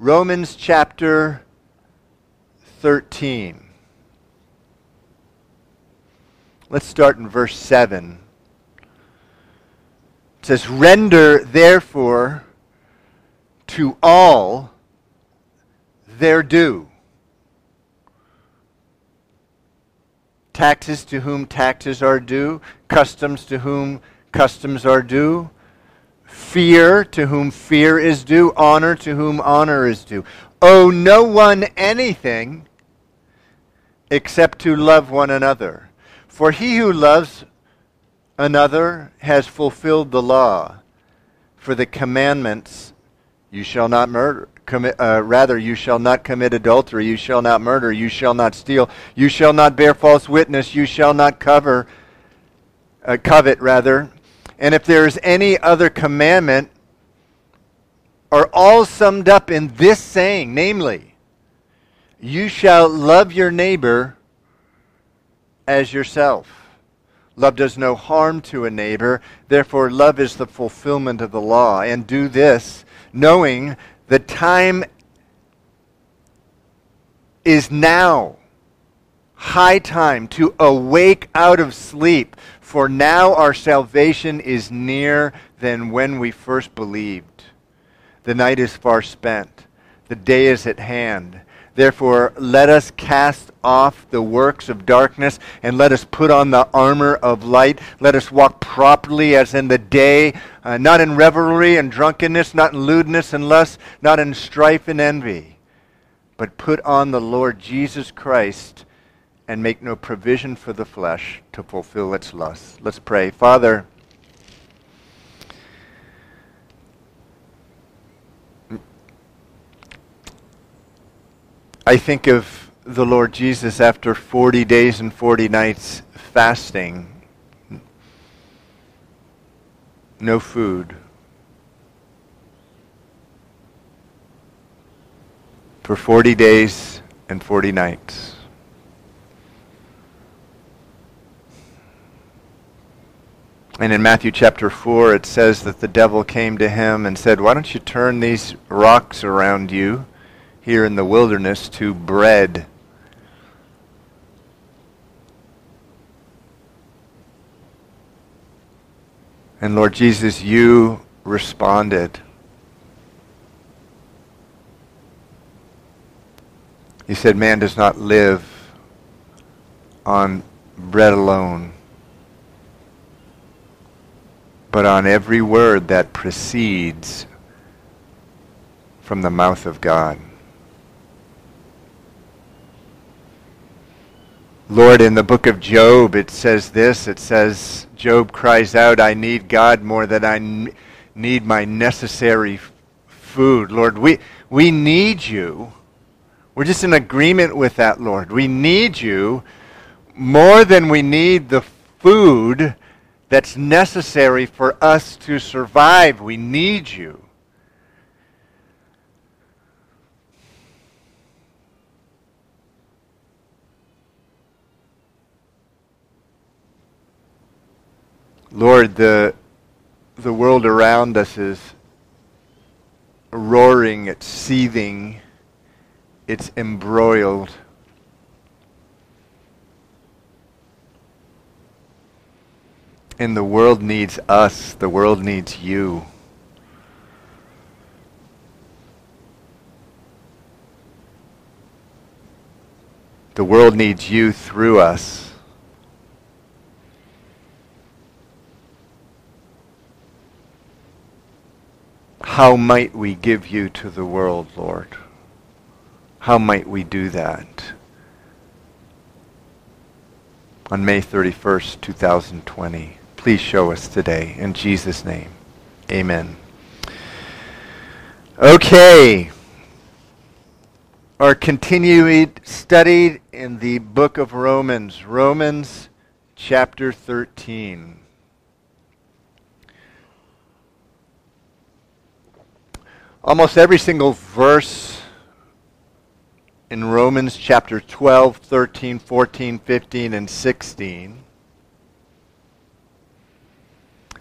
Romans chapter 13. Let's start in verse 7. It says, Render therefore to all their due. Taxes to whom taxes are due, customs to whom customs are due, fear to whom fear is due, honor to whom honor is due. Owe no one anything except to love one another. For he who loves another has fulfilled the law. For the commandments, you shall not murder, commit, uh, rather, you shall not commit adultery, you shall not murder, you shall not steal, you shall not bear false witness, you shall not cover, uh, covet, rather. And if there is any other commandment, are all summed up in this saying, namely, you shall love your neighbor as yourself. Love does no harm to a neighbor, therefore, love is the fulfillment of the law. And do this, knowing the time is now. High time to awake out of sleep, for now our salvation is nearer than when we first believed. The night is far spent, the day is at hand. Therefore, let us cast off the works of darkness and let us put on the armor of light. Let us walk properly as in the day, uh, not in revelry and drunkenness, not in lewdness and lust, not in strife and envy, but put on the Lord Jesus Christ and make no provision for the flesh to fulfill its lusts. Let's pray. Father, I think of the Lord Jesus after 40 days and 40 nights fasting, no food. For 40 days and 40 nights. And in Matthew chapter 4, it says that the devil came to him and said, Why don't you turn these rocks around you? here in the wilderness to bread. And Lord Jesus, you responded. You said, Man does not live on bread alone, but on every word that proceeds from the mouth of God. Lord, in the book of Job, it says this. It says, Job cries out, I need God more than I need my necessary food. Lord, we, we need you. We're just in agreement with that, Lord. We need you more than we need the food that's necessary for us to survive. We need you. Lord, the, the world around us is roaring, it's seething, it's embroiled. And the world needs us, the world needs you. The world needs you through us. How might we give you to the world, Lord? How might we do that? On May 31st, 2020. Please show us today. In Jesus' name, amen. Okay. Our continued study in the book of Romans. Romans chapter 13. Almost every single verse in Romans chapter 12, 13, 14, 15, and 16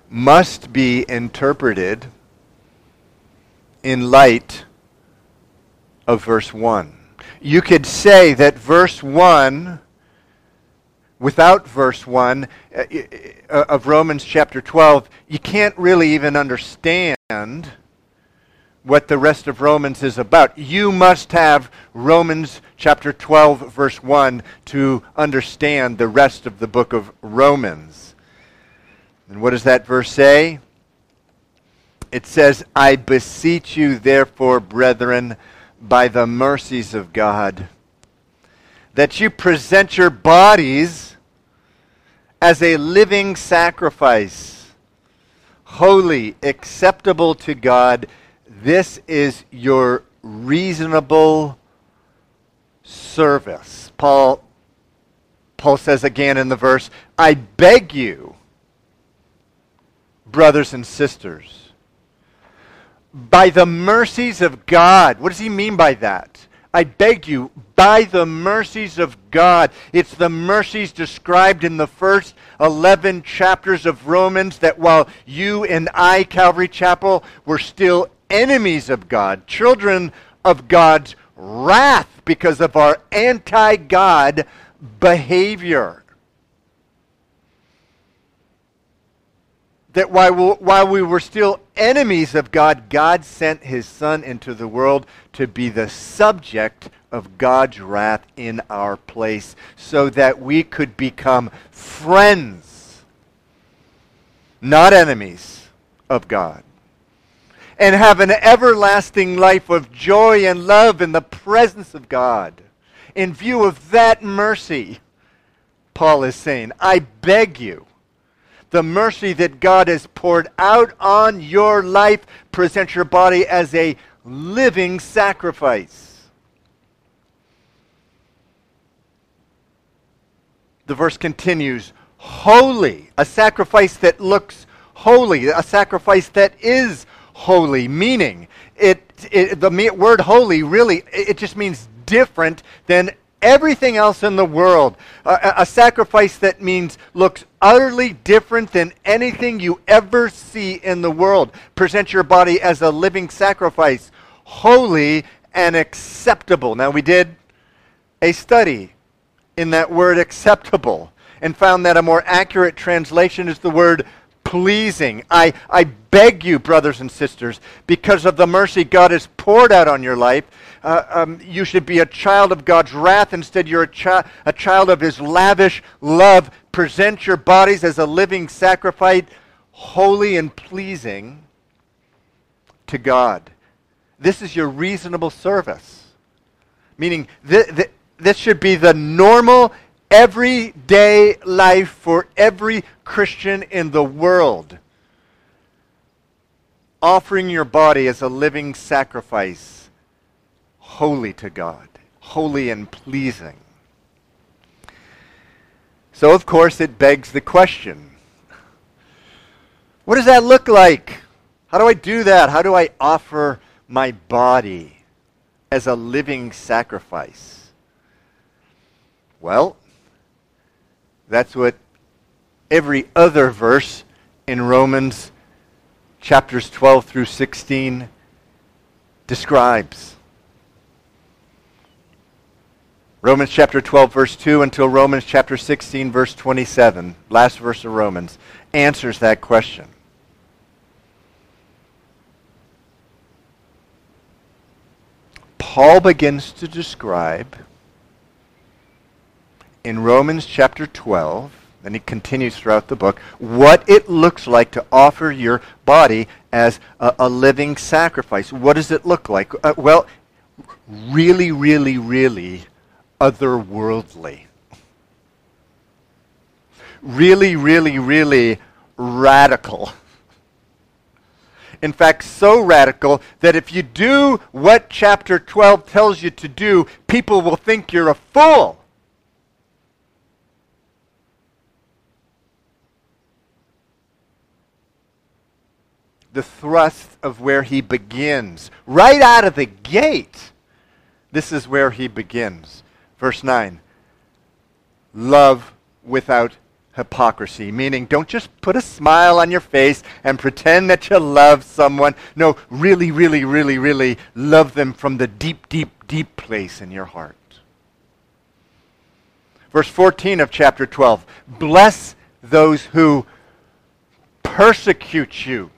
must be interpreted in light of verse 1. You could say that verse 1, without verse 1 uh, uh, of Romans chapter 12, you can't really even understand what the rest of Romans is about. You must have Romans chapter 12, verse 1 to understand the rest of the book of Romans. And what does that verse say? It says, I beseech you, therefore, brethren, by the mercies of God, that you present your bodies as a living sacrifice, holy, acceptable to God. This is your reasonable service. Paul, Paul says again in the verse, I beg you, brothers and sisters, by the mercies of God. What does he mean by that? I beg you, by the mercies of God. It's the mercies described in the first 11 chapters of Romans that while you and I, Calvary Chapel, were still enemies of God, children of God's wrath because of our anti God behavior. That while we, were still enemies of God, God sent his Son into the world to be the subject of God's wrath in our place so that we could become friends, not enemies of God, and have an everlasting life of joy and love in the presence of God. In view of that mercy, Paul is saying, I beg you the mercy that God has poured out on your life. Present your body as a living sacrifice. The verse continues holy, a sacrifice that looks holy, a sacrifice that is holy, meaning it, it the word holy really it just means different than everything else in the world. A, a, sacrifice that means looks utterly different than anything you ever see in the world. Present your body as a living sacrifice, holy and acceptable. Now, we did a study in that word acceptable and found that a more accurate translation is the word pleasing. I, I beg you, brothers and sisters, because of the mercy God has poured out on your life, uh, um, you should be a child of God's wrath. Instead, you're a, chi- a child of His lavish love. Present your bodies as a living sacrifice, holy and pleasing to God. This is your reasonable service. Meaning, th- th- this should be the normal, everyday life for every Christian in the world. Offering your body as a living sacrifice holy to God, holy and pleasing. So, of course, it begs the question what does that look like? How do I do that? How do I offer my body as a living sacrifice? Well, that's what every other verse in Romans chapters 12 through 16 describes. Romans chapter 12, verse 2 until Romans chapter 16, verse 27, last verse of Romans, answers that question. Paul begins to describe in Romans chapter 12, and he continues throughout the book, what it looks like to offer your body as a, a living sacrifice. What does it look like? Uh, well, really, really, really otherworldly. Really, really, really radical. In fact, so radical that if you do what chapter 12 tells you to do, people will think you're a fool. The thrust of where he begins, right out of the gate, this is where he begins. Verse 9 Love without hypocrisy, meaning don't just put a smile on your face and pretend that you love someone. No, really, really, really, really love them from the deep, deep, deep place in your heart. Verse 14 of chapter 12 Bless those who persecute you.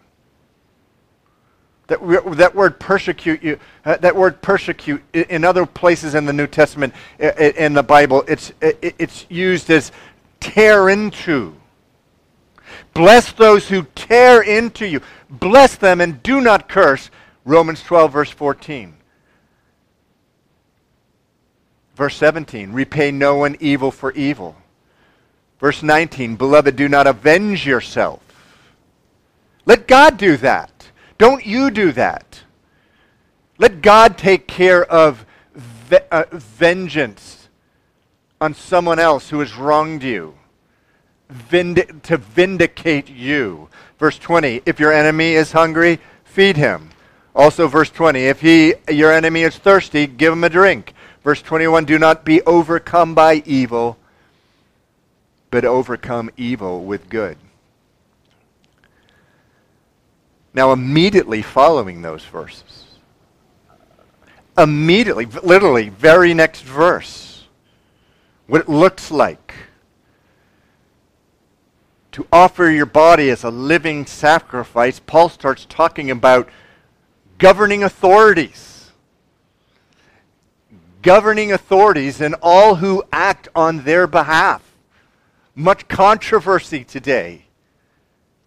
That, that word persecute you, uh, that word persecute in other places in the New Testament, in the Bible, it's, it's used as tear into. Bless those who tear into you. Bless them and do not curse. Romans 12, verse 14. Verse 17, repay no one evil for evil. Verse 19, beloved, do not avenge yourself. Let God do that. Don't you do that. Let God take care of ve- uh, vengeance on someone else who has wronged you, to vindicate you. Verse 20, if your enemy is hungry, feed him. Also, verse 20, if he, your enemy is thirsty, give him a drink. Verse 21, do not be overcome by evil, but overcome evil with good. Now, immediately following those verses, immediately, literally, very next verse, what it looks like to offer your body as a living sacrifice, Paul starts talking about governing authorities. Governing authorities and all who act on their behalf. Much controversy today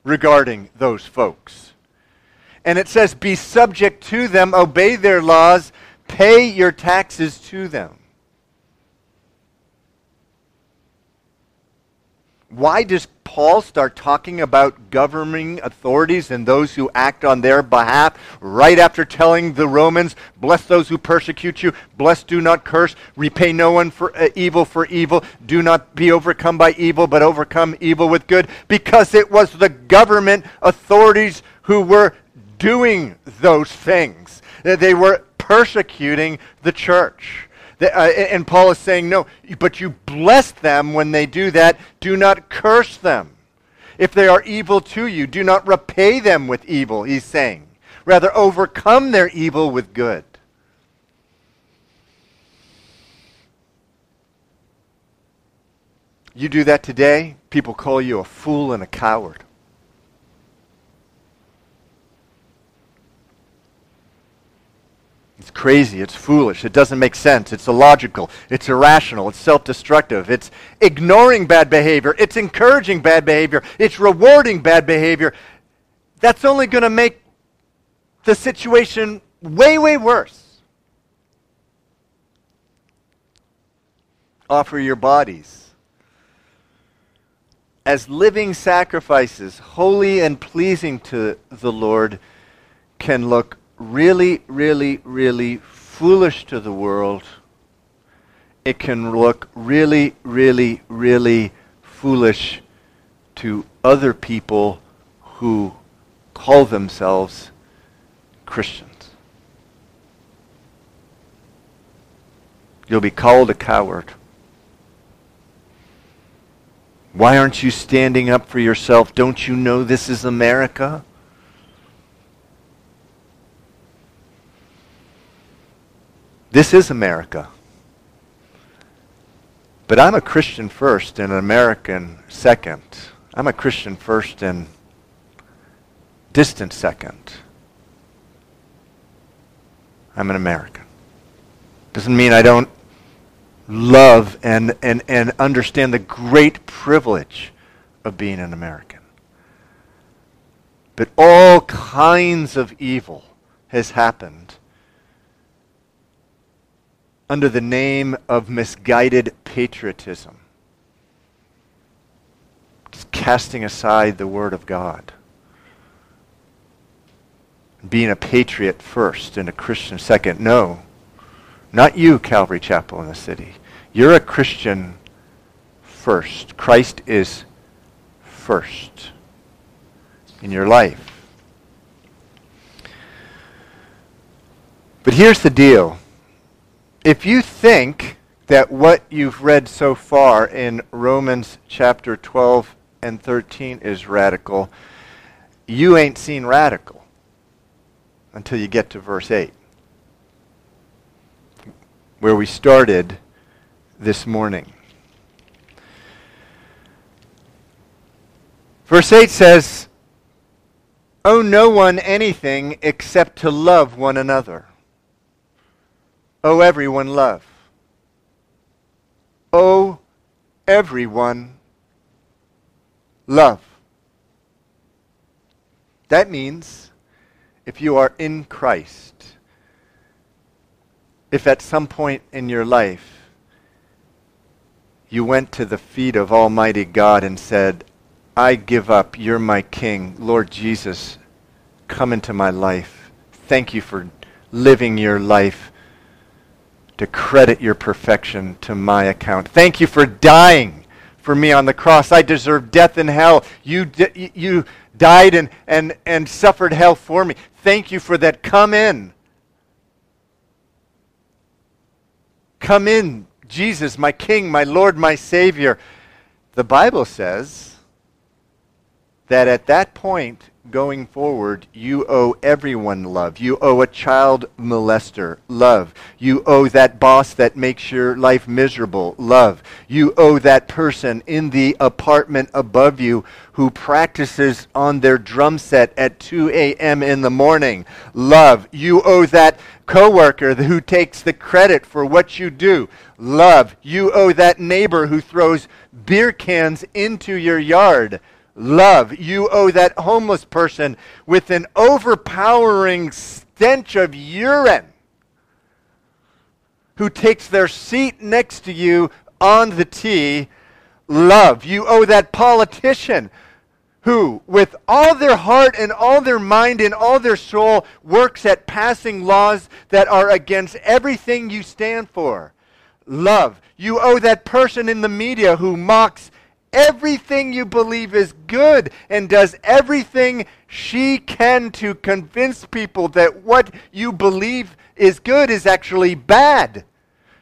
regarding those folks. And it says, Be subject to them, obey their laws, pay your taxes to them. Why does Paul start talking about governing authorities and those who act on their behalf right after telling the Romans, bless those who persecute you, bless, do not curse, repay no one for uh, evil for evil, do not be overcome by evil, but overcome evil with good? Because it was the government authorities who were doing those things. They were persecuting the church. Uh, and Paul is saying, no, but you bless them when they do that. Do not curse them. If they are evil to you, do not repay them with evil, he's saying. Rather, overcome their evil with good. You do that today, people call you a fool and a coward. Crazy. It's foolish. It doesn't make sense. It's illogical. It's irrational. It's self destructive. It's ignoring bad behavior. It's encouraging bad behavior. It's rewarding bad behavior. That's only going to make the situation way, way worse. Offer your bodies as living sacrifices, holy and pleasing to the Lord, can look really, really, really foolish to the world, it can look really, really, really foolish to other people who call themselves Christians. You'll be called a coward. Why aren't you standing up for yourself? Don't you know this is America? This is America. But I'm a Christian first and an American second. I'm a Christian first and distant second. I'm an American. Doesn't mean I don't love and, and, and understand the great privilege of being an American. But all kinds of evil has happened under the name of misguided patriotism. Casting aside the Word of God. Being a patriot first and a Christian second. No, not you, Calvary Chapel in the city. You're a Christian first. Christ is first in your life. But here's the deal if you think that what you've read so far in Romans chapter 12 and 13 is radical, you ain't seen radical until you get to verse 8, where we started this morning. Verse 8 says, Owe no one anything except to love one another. Owe everyone love. Owe everyone love. That means if you are in Christ, if at some point in your life you went to the feet of Almighty God and said, I give up, you're my King, Lord Jesus, come into my life. Thank you for living your life to credit your perfection to my account. Thank you for dying for me on the cross. I deserve death and hell. You, di- you died and, and, and suffered hell for me. Thank you for that. Come in. Come in, Jesus, my King, my Lord, my Savior. The Bible says that at that point, going forward, you owe everyone love. You owe a child molester love. You owe that boss that makes your life miserable love. You owe that person in the apartment above you who practices on their drum set at 2 a.m. in the morning love. You owe that coworker who takes the credit for what you do love. You owe that neighbor who throws beer cans into your yard love. You owe that homeless person with an overpowering stench of urine who takes their seat next to you on the T love. You owe that politician who, with all their heart and all their mind and all their soul, works at passing laws that are against everything you stand for. Love. You owe that person in the media who mocks everything you believe is good and does everything she can to convince people that what you believe is good is actually bad.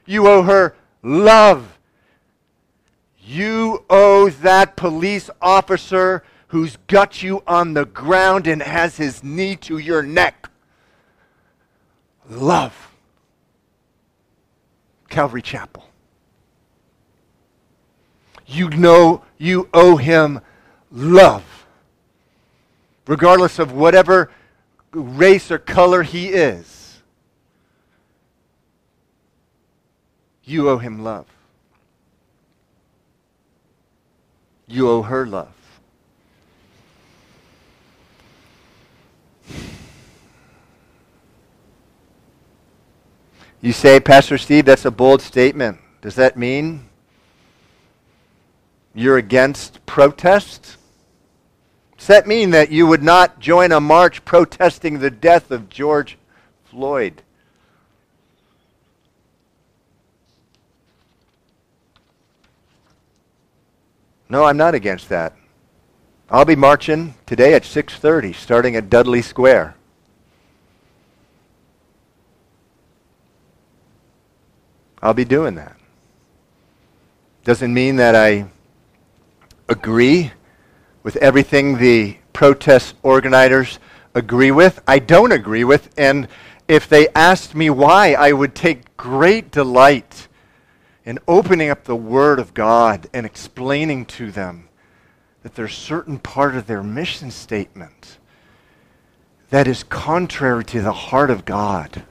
You owe her love. You owe that police officer who's got you on the ground and has his knee to your neck. Love. Calvary Chapel you know you owe him love. Regardless of whatever race or color he is, you owe him love. You owe her love. You say, Pastor Steve, that's a bold statement. Does that mean you're against protest? Does that mean that you would not join a march protesting the death of George Floyd? No, I'm not against that. I'll be marching today at 6:30 starting at Dudley Square. I'll be doing that. Doesn't mean that I agree with everything the protest organizers agree with. I don't agree with, and if they asked me why, I would take great delight in opening up the Word of God and explaining to them that there's certain part of their mission statement that is contrary to the heart of God.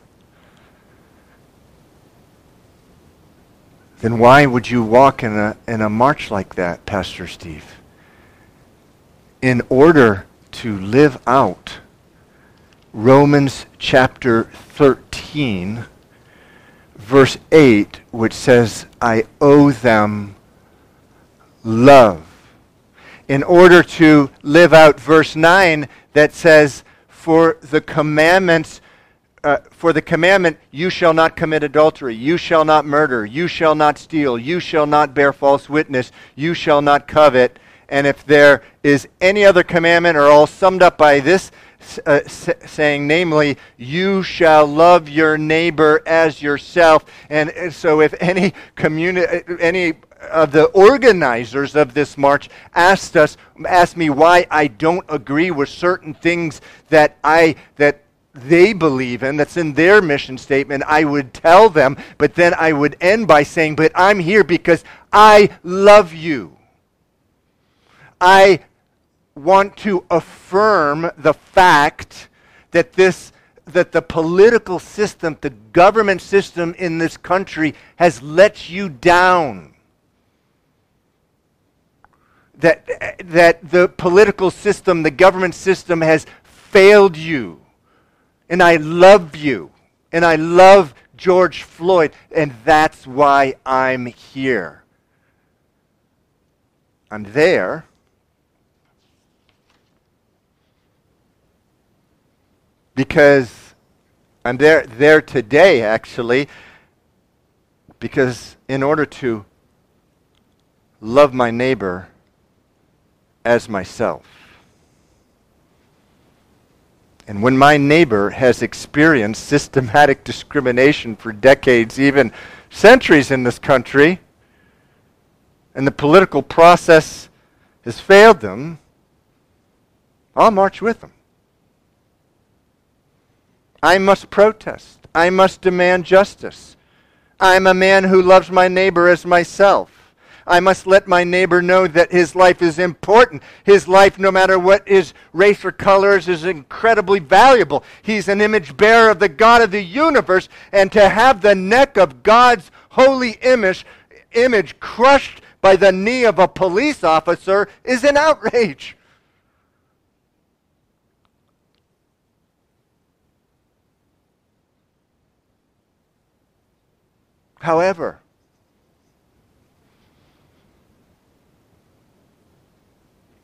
Then why would you walk in a, in a march like that, Pastor Steve? In order to live out Romans chapter 13, verse 8, which says, I owe them love. In order to live out verse 9 that says, For the commandments uh, for the commandment, you shall not commit adultery, you shall not murder, you shall not steal, you shall not bear false witness, you shall not covet. And if there is any other commandment are all summed up by this, uh, saying, namely, you shall love your neighbor as yourself. And so, if any community, any of the organizers of this march asked us, asked me why I don't agree with certain things that I that they believe in, that's in their mission statement, I would tell them, but then I would end by saying, But I'm here because I love you. I want to affirm the fact that this that the political system, the government system in this country has let you down. That, that the political system, the government system has failed you. And I love you. And I love George Floyd. And that's why I'm here. I'm there because I'm there, there today, actually, because in order to love my neighbor as myself, and when my neighbor has experienced systematic discrimination for decades, even centuries in this country, and the political process has failed them, I'll march with them. I must protest. I must demand justice. I'm a man who loves my neighbor as myself. I must let my neighbor know that his life is important. His life, no matter what his race or colors, is incredibly valuable. He's an image bearer of the God of the universe, and to have the neck of God's holy image, image crushed by the knee of a police officer is an outrage. However,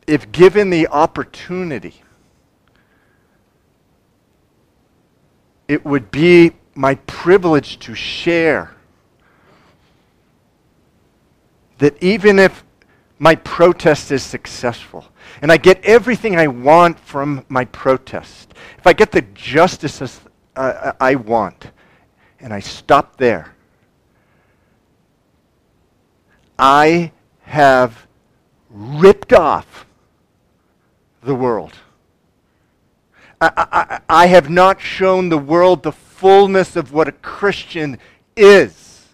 if given the opportunity, it would be my privilege to share that even if my protest is successful and I get everything I want from my protest, if I get the justice uh, I want and I stop there, I have ripped off the world. I, I, I, have not shown the world the fullness of what a Christian is.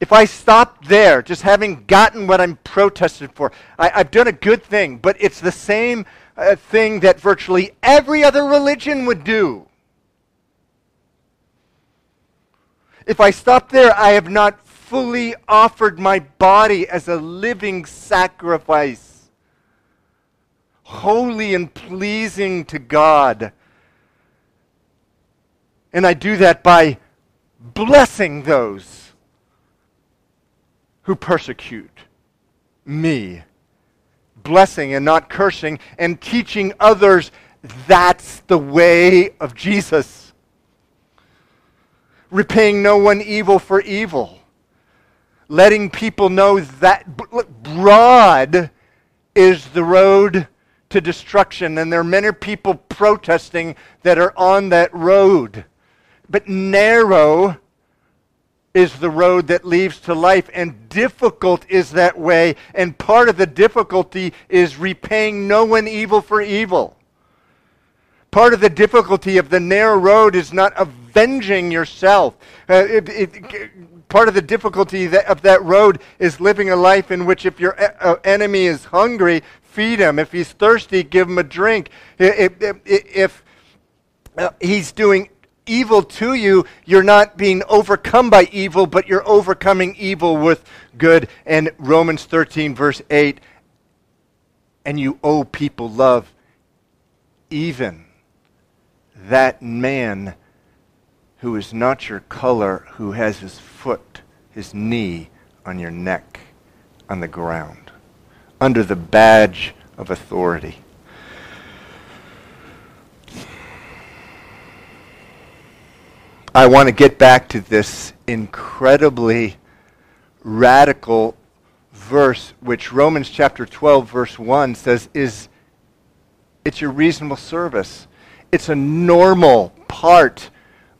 If I stop there, just having gotten what I'm protested for, I, have done a good thing, but it's the same uh, thing that virtually every other religion would do. If I stop there, I have not fully offered my body as a living sacrifice, holy and pleasing to God. And I do that by blessing those who persecute me. Blessing and not cursing, and teaching others that's the way of Jesus. Repaying no one evil for evil letting people know that broad is the road to destruction, and there are many people protesting that are on that road. But narrow is the road that leads to life, and difficult is that way. And part of the difficulty is repaying no one evil for evil. Part of the difficulty of the narrow road is not avenging yourself. Uh, it, it, part of the difficulty that, of that road is living a life in which if your uh, enemy is hungry, feed him. If he's thirsty, give him a drink. If, if, if uh, he's doing evil to you, you're not being overcome by evil, but you're overcoming evil with good. And Romans 13, verse 8, and you owe people love, even that man who is not your color, who has his foot, his knee on your neck, on the ground, under the badge of authority. I want to get back to this incredibly radical verse, which Romans chapter 12, verse 1 says is it's your reasonable service It's a normal part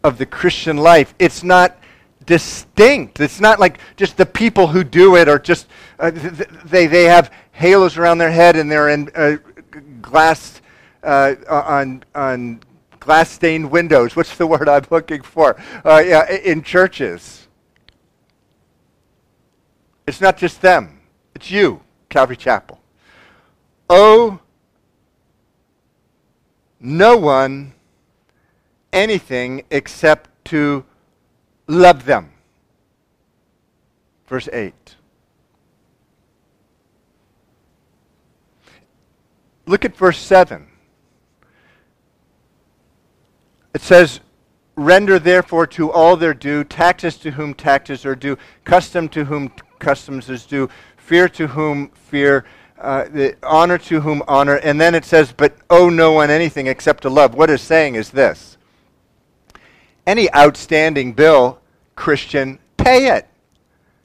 of the Christian life. It's not distinct. It's not like just the people who do it or just uh, th- they, they have halos around their head and they're in uh, glass uh, on, on glass stained windows. What's the word I'm looking for? Uh, yeah, in churches. It's not just them, it's you, Calvary Chapel. Oh, no one anything except to love them. Verse 8. Look at verse 7. It says, Render therefore to all their due, taxes to whom taxes are due, custom to whom customs is due, fear to whom fear, uh, the honor to whom honor. And then it says, But owe no one anything except to love. What it's saying is this any outstanding bill, Christian, pay it.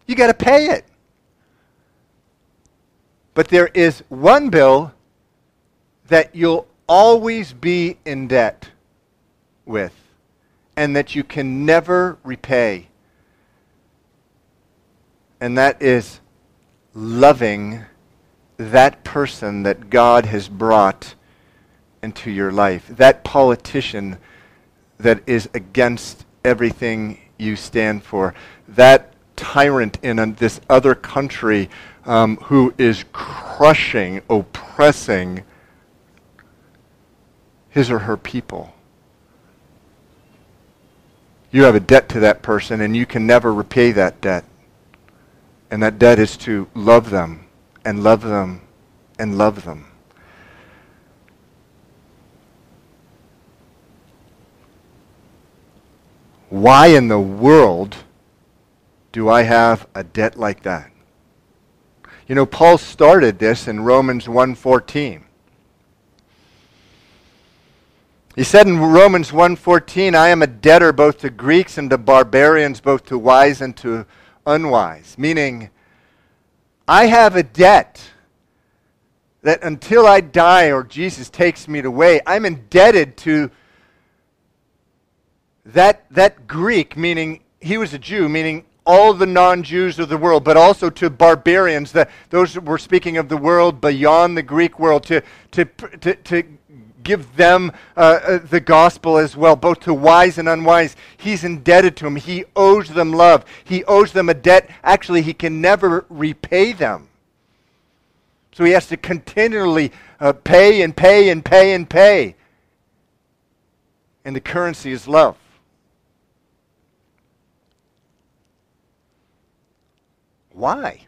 You got to pay it. But there is one bill that you'll always be in debt with and that you can never repay. And that is loving that person that God has brought into your life, that politician that is against everything you stand for, that tyrant in a, this other country um, who is crushing, oppressing his or her people. You have a debt to that person, and you can never repay that debt. And that debt is to love them, and love them, and love them. Why in the world do I have a debt like that? You know, Paul started this in Romans 1:14. He said in Romans 1:14, "I am a debtor both to Greeks and to barbarians, both to wise and to unwise," meaning I have a debt that until I die or Jesus takes me away, I'm indebted to that, that Greek, meaning he was a Jew, meaning all the non-Jews of the world, but also to barbarians, that those were speaking of the world beyond the Greek world, to, to, to, to give them uh, uh, the gospel as well, both to wise and unwise. He's indebted to them. He owes them love. He owes them a debt. Actually, he can never repay them. So he has to continually uh, pay and pay and pay and pay. And the currency is love. Why?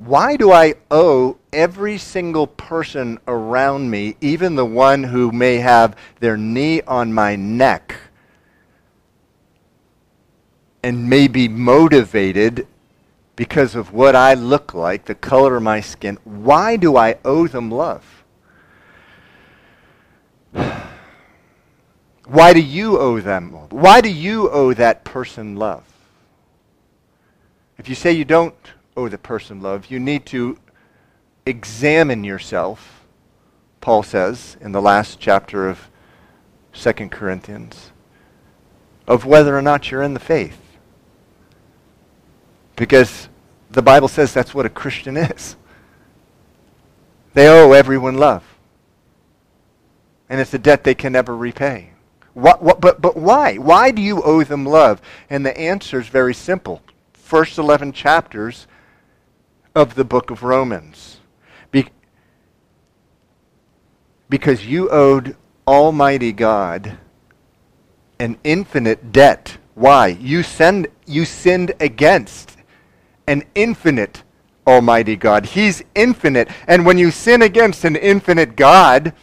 Why do I owe every single person around me, even the one who may have their knee on my neck, and may be motivated because of what I look like, the color of my skin? Why do I owe them love? Why do you owe them love? Why do you owe that person love? If you say you don't owe the person love, you need to examine yourself, Paul says in the last chapter of 2 Corinthians, of whether or not you're in the faith. Because the Bible says that's what a Christian is. They owe everyone love. And it's a debt they can never repay. What, what, but, but why? Why do you owe them love? And the answer is very simple first 11 chapters of the book of Romans. Be- because you owed Almighty God an infinite debt. Why? You, send, you sinned against an infinite Almighty God. He's infinite. And when you sin against an infinite God,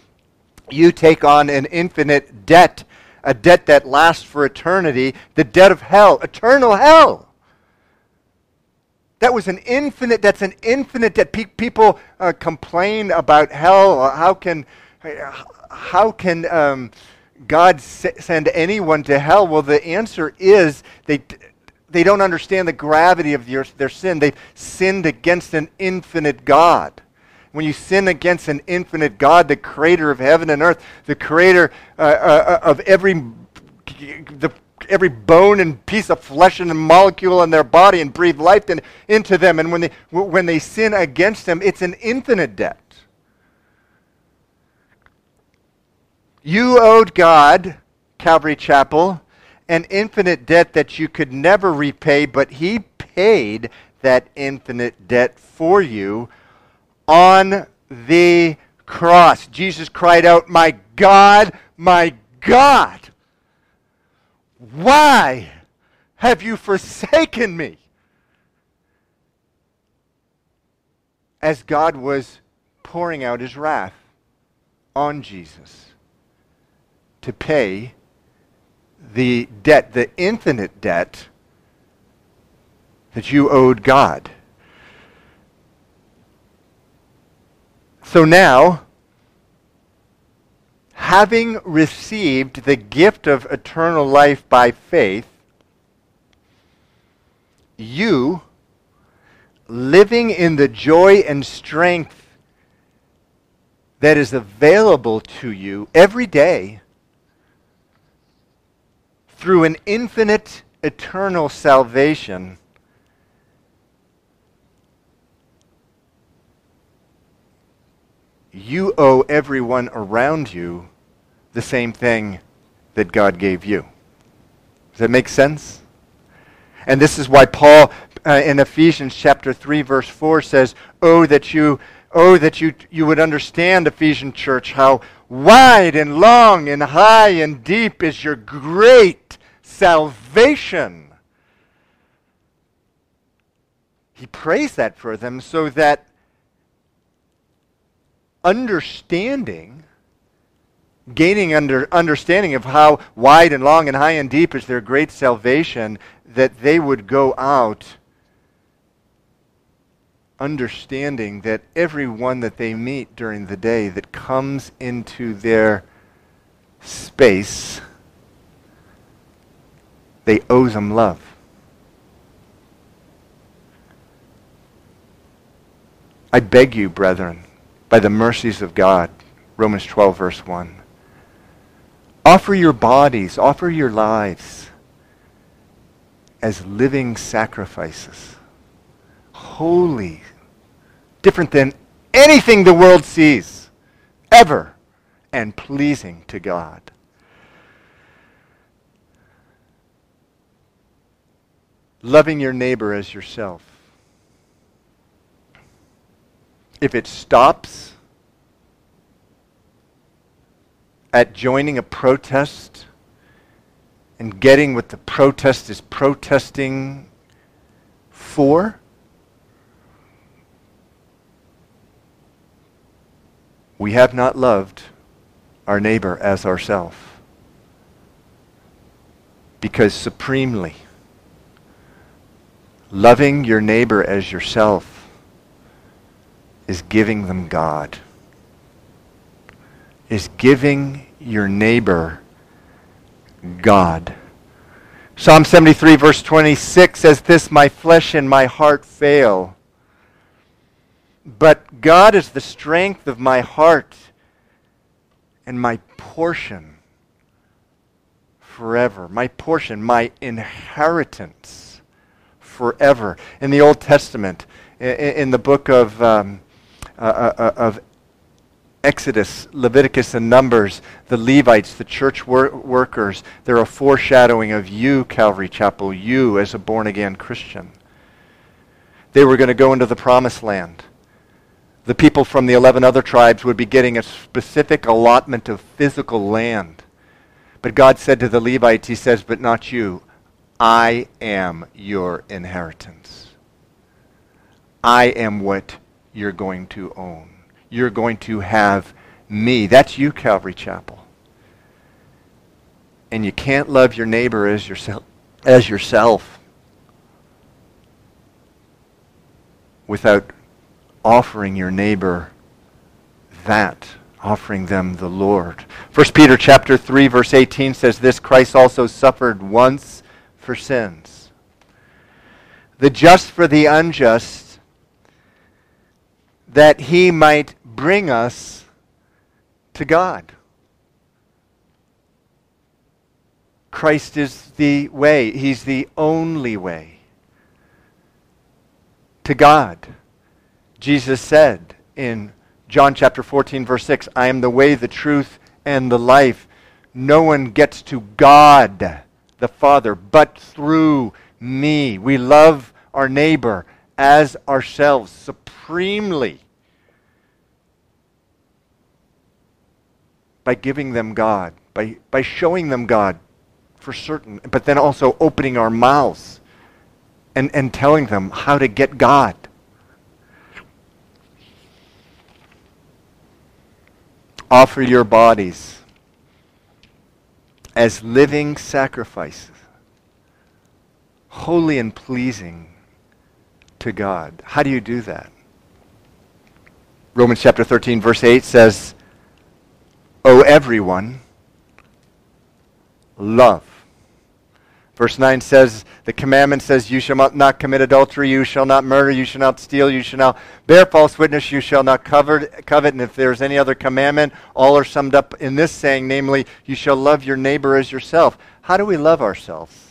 you take on an infinite debt, a debt that lasts for eternity, the debt of hell, eternal hell. That was an infinite, that's an infinite that pe- people uh, complain about hell. How can, how can um, God s- send anyone to hell? Well, the answer is they, they don't understand the gravity of their, their sin. They've sinned against an infinite God. when you sin against an infinite God, the creator of heaven and earth, the creator uh, uh, of every, the, every bone and piece of flesh and molecule in their body and breathe life in, into them. And when they, when they sin against him, it's an infinite debt. You owed God, Calvary Chapel, an infinite debt that you could never repay, but He paid that infinite debt for you on the cross. Jesus cried out, My God, my God, why have you forsaken me? As God was pouring out his wrath on Jesus to pay the debt, the infinite debt that you owed God. So now, having received the gift of eternal life by faith, you, living in the joy and strength that is available to you every day through an infinite, eternal salvation, you owe everyone around you the same thing that God gave you. Does that make sense? And this is why Paul uh, in Ephesians chapter 3 verse 4 says, "Oh that you oh that you you would understand Ephesian church how wide and long and high and deep is your great salvation." He prays that for them so that understanding, gaining under, understanding of how wide and long and high and deep is their great salvation, that they would go out understanding that everyone that they meet during the day that comes into their space, they owe them love. I beg you, brethren, by the mercies of God. Romans 12, verse 1. Offer your bodies, offer your lives as living sacrifices, holy, different than anything the world sees, ever, and pleasing to God. Loving your neighbor as yourself. If it stops at joining a protest and getting what the protest is protesting for, we have not loved our neighbor as ourself. Because supremely, loving your neighbor as yourself is giving them God, is giving your neighbor God. Psalm 73, verse 26 says, This my flesh and my heart fail. But God is the strength of my heart and my portion forever. My portion, my inheritance forever. In the Old Testament, in the book of um, uh, uh, uh, of Exodus, Leviticus, and Numbers, the Levites, the church wor- workers, they're a foreshadowing of you, Calvary Chapel, you as a born again Christian. They were going to go into the promised land. The people from the 11 other tribes would be getting a specific allotment of physical land. But God said to the Levites, He says, But not you. I am your inheritance. I am what you're going to own. You're going to have me. That's you, Calvary Chapel. And you can't love your neighbor as yourself, as yourself without offering your neighbor that offering them the Lord. 1 Peter chapter 3 verse 18 says this Christ also suffered once for sins. The just for the unjust that he might bring us to God. Christ is the way. He's the only way to God. Jesus said in John chapter 14, verse 6, I am the way, the truth, and the life. No one gets to God, the Father, but through me. We love our neighbor as ourselves supremely by giving them God, by, by showing them God for certain, but then also opening our mouths and, and telling them how to get God. Offer your bodies as living sacrifices, holy and pleasing to God. How do you do that? Romans chapter 13, verse 8 says, Owe everyone, love Verse 9 says, the commandment says, You shall not commit adultery, you shall not murder, you shall not steal, you shall not bear false witness, you shall not covet. covet. And if there's any other commandment, all are summed up in this saying, namely, you shall love your neighbor as yourself. How do we love ourselves?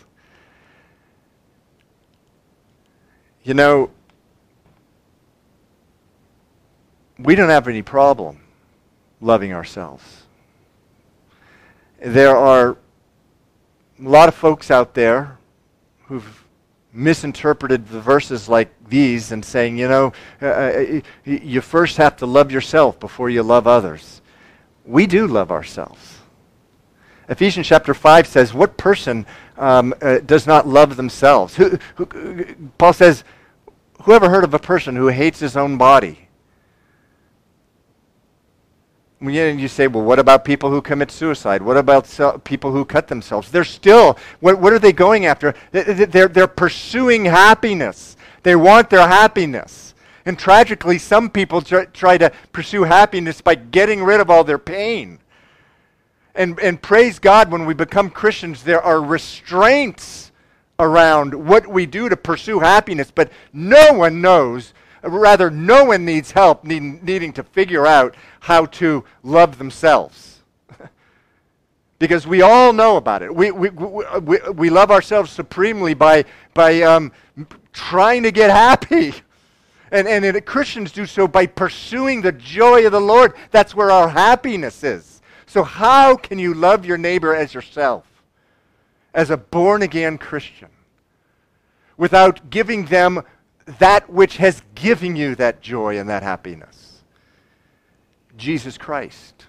You know, we don't have any problem loving ourselves. There are a lot of folks out there who've misinterpreted the verses like these and saying, you know, uh, uh you first have to love yourself before you love others. We do love ourselves. Ephesians chapter 5 says, What person um, uh, does not love themselves? Who, who, Paul says, Whoever heard of a person who hates his own body? And you say, well, what about people who commit suicide? What about people who cut themselves? They're still, what, what are they going after? They're, they're pursuing happiness. They want their happiness. And tragically, some people try, try to pursue happiness by getting rid of all their pain. And, and praise God, when we become Christians, there are restraints around what we do to pursue happiness, but no one knows rather, no one needs help need, needing to figure out how to love themselves. because we all know about it. We, we, we, we love ourselves supremely by, by um, trying to get happy. And, and Christians do so by pursuing the joy of the Lord. That's where our happiness is. So, how can you love your neighbor as yourself, as a born again Christian, without giving them that which has given you that joy and that happiness Jesus Christ.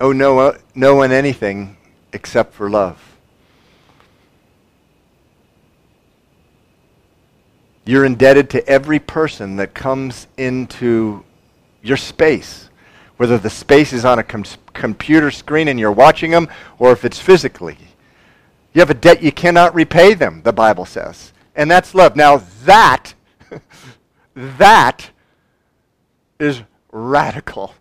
Oh, no, uh, no one anything except for love. You're indebted to every person that comes into your space, whether the space is on a com- computer screen and you're watching them or if it's physically. You have a debt you cannot repay them, the Bible says. And that's love. Now, that, that is radical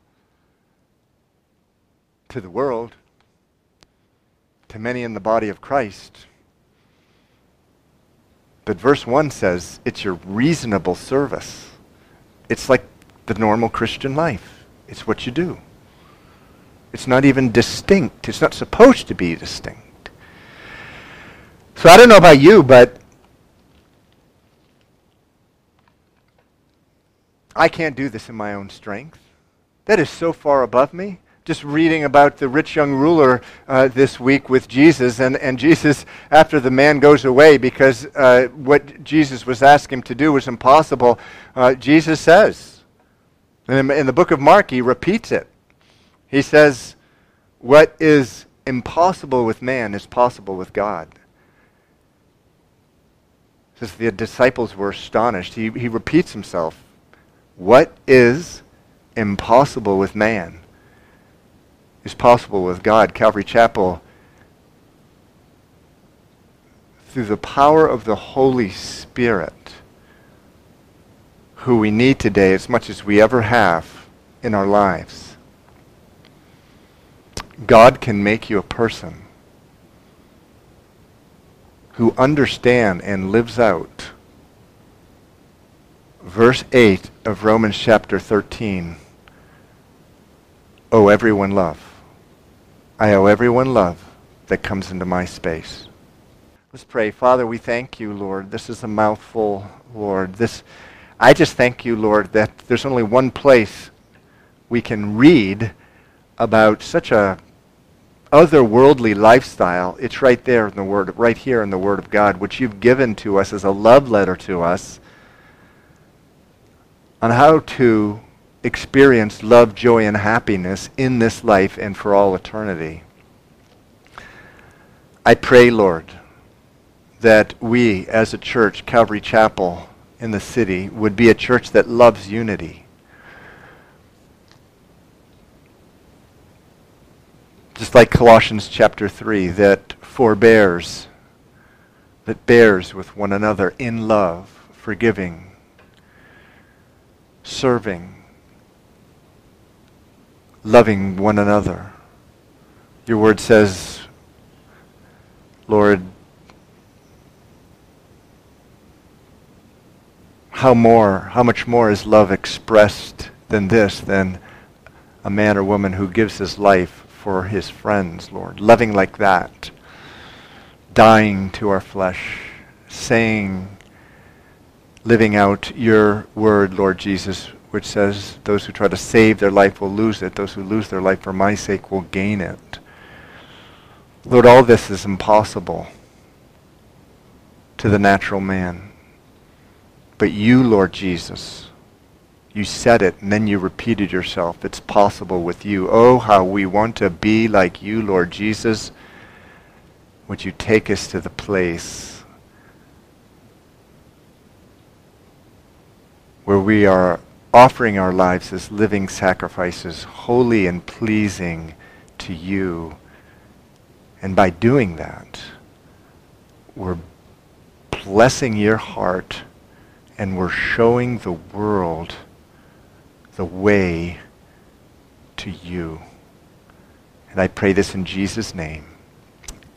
to the world, to many in the body of Christ. But verse 1 says it's your reasonable service. It's like the normal Christian life, it's what you do. It's not even distinct, it's not supposed to be distinct. So I don't know about you, but I can't do this in my own strength. That is so far above me. Just reading about the rich young ruler uh, this week with Jesus, and, and Jesus, after the man goes away because uh, what Jesus was asking him to do was impossible, uh, Jesus says, in, in the book of Mark, he repeats it. He says, What is impossible with man is possible with God says the disciples were astonished. He, he repeats himself. What is impossible with man is possible with God. Calvary Chapel, through the power of the Holy Spirit, who we need today as much as we ever have in our lives, God can make you a person who understand and lives out verse 8 of Romans chapter 13. Owe everyone love. I owe everyone love that comes into my space. Let's pray. Father, we thank you, Lord. This is a mouthful, Lord. This I just thank you, Lord, that there's only one place we can read about such a otherworldly lifestyle. It's right there in the word right here in the word of God, which you've given to us as a love letter to us on how to experience love, joy, and happiness in this life and for all eternity. I pray, Lord, that we as a church, Calvary Chapel in the city, would be a church that loves unity. Just like Colossians chapter 3, that forbears, that bears with one another in love, forgiving, serving, loving one another. Your word says, Lord, how more, how much more is love expressed than this, than a man or woman who gives his life for his friends, Lord, loving like that, dying to our flesh, saying living out your word, Lord Jesus, which says, Those who try to save their life will lose it. Those who lose their life for my sake will gain it. Lord, all this is impossible to the natural man. But you, Lord Jesus, you said it and then you repeated yourself. It's possible with you. Oh, how we want to be like you, Lord Jesus. Would you take us to the place where we are offering our lives as living sacrifices, holy and pleasing to you. And by doing that, we're blessing your heart and we're showing the world the way to you. And I pray this in Jesus' name.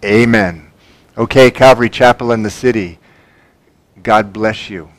Amen. Okay, Calvary Chapel in the city. God bless you.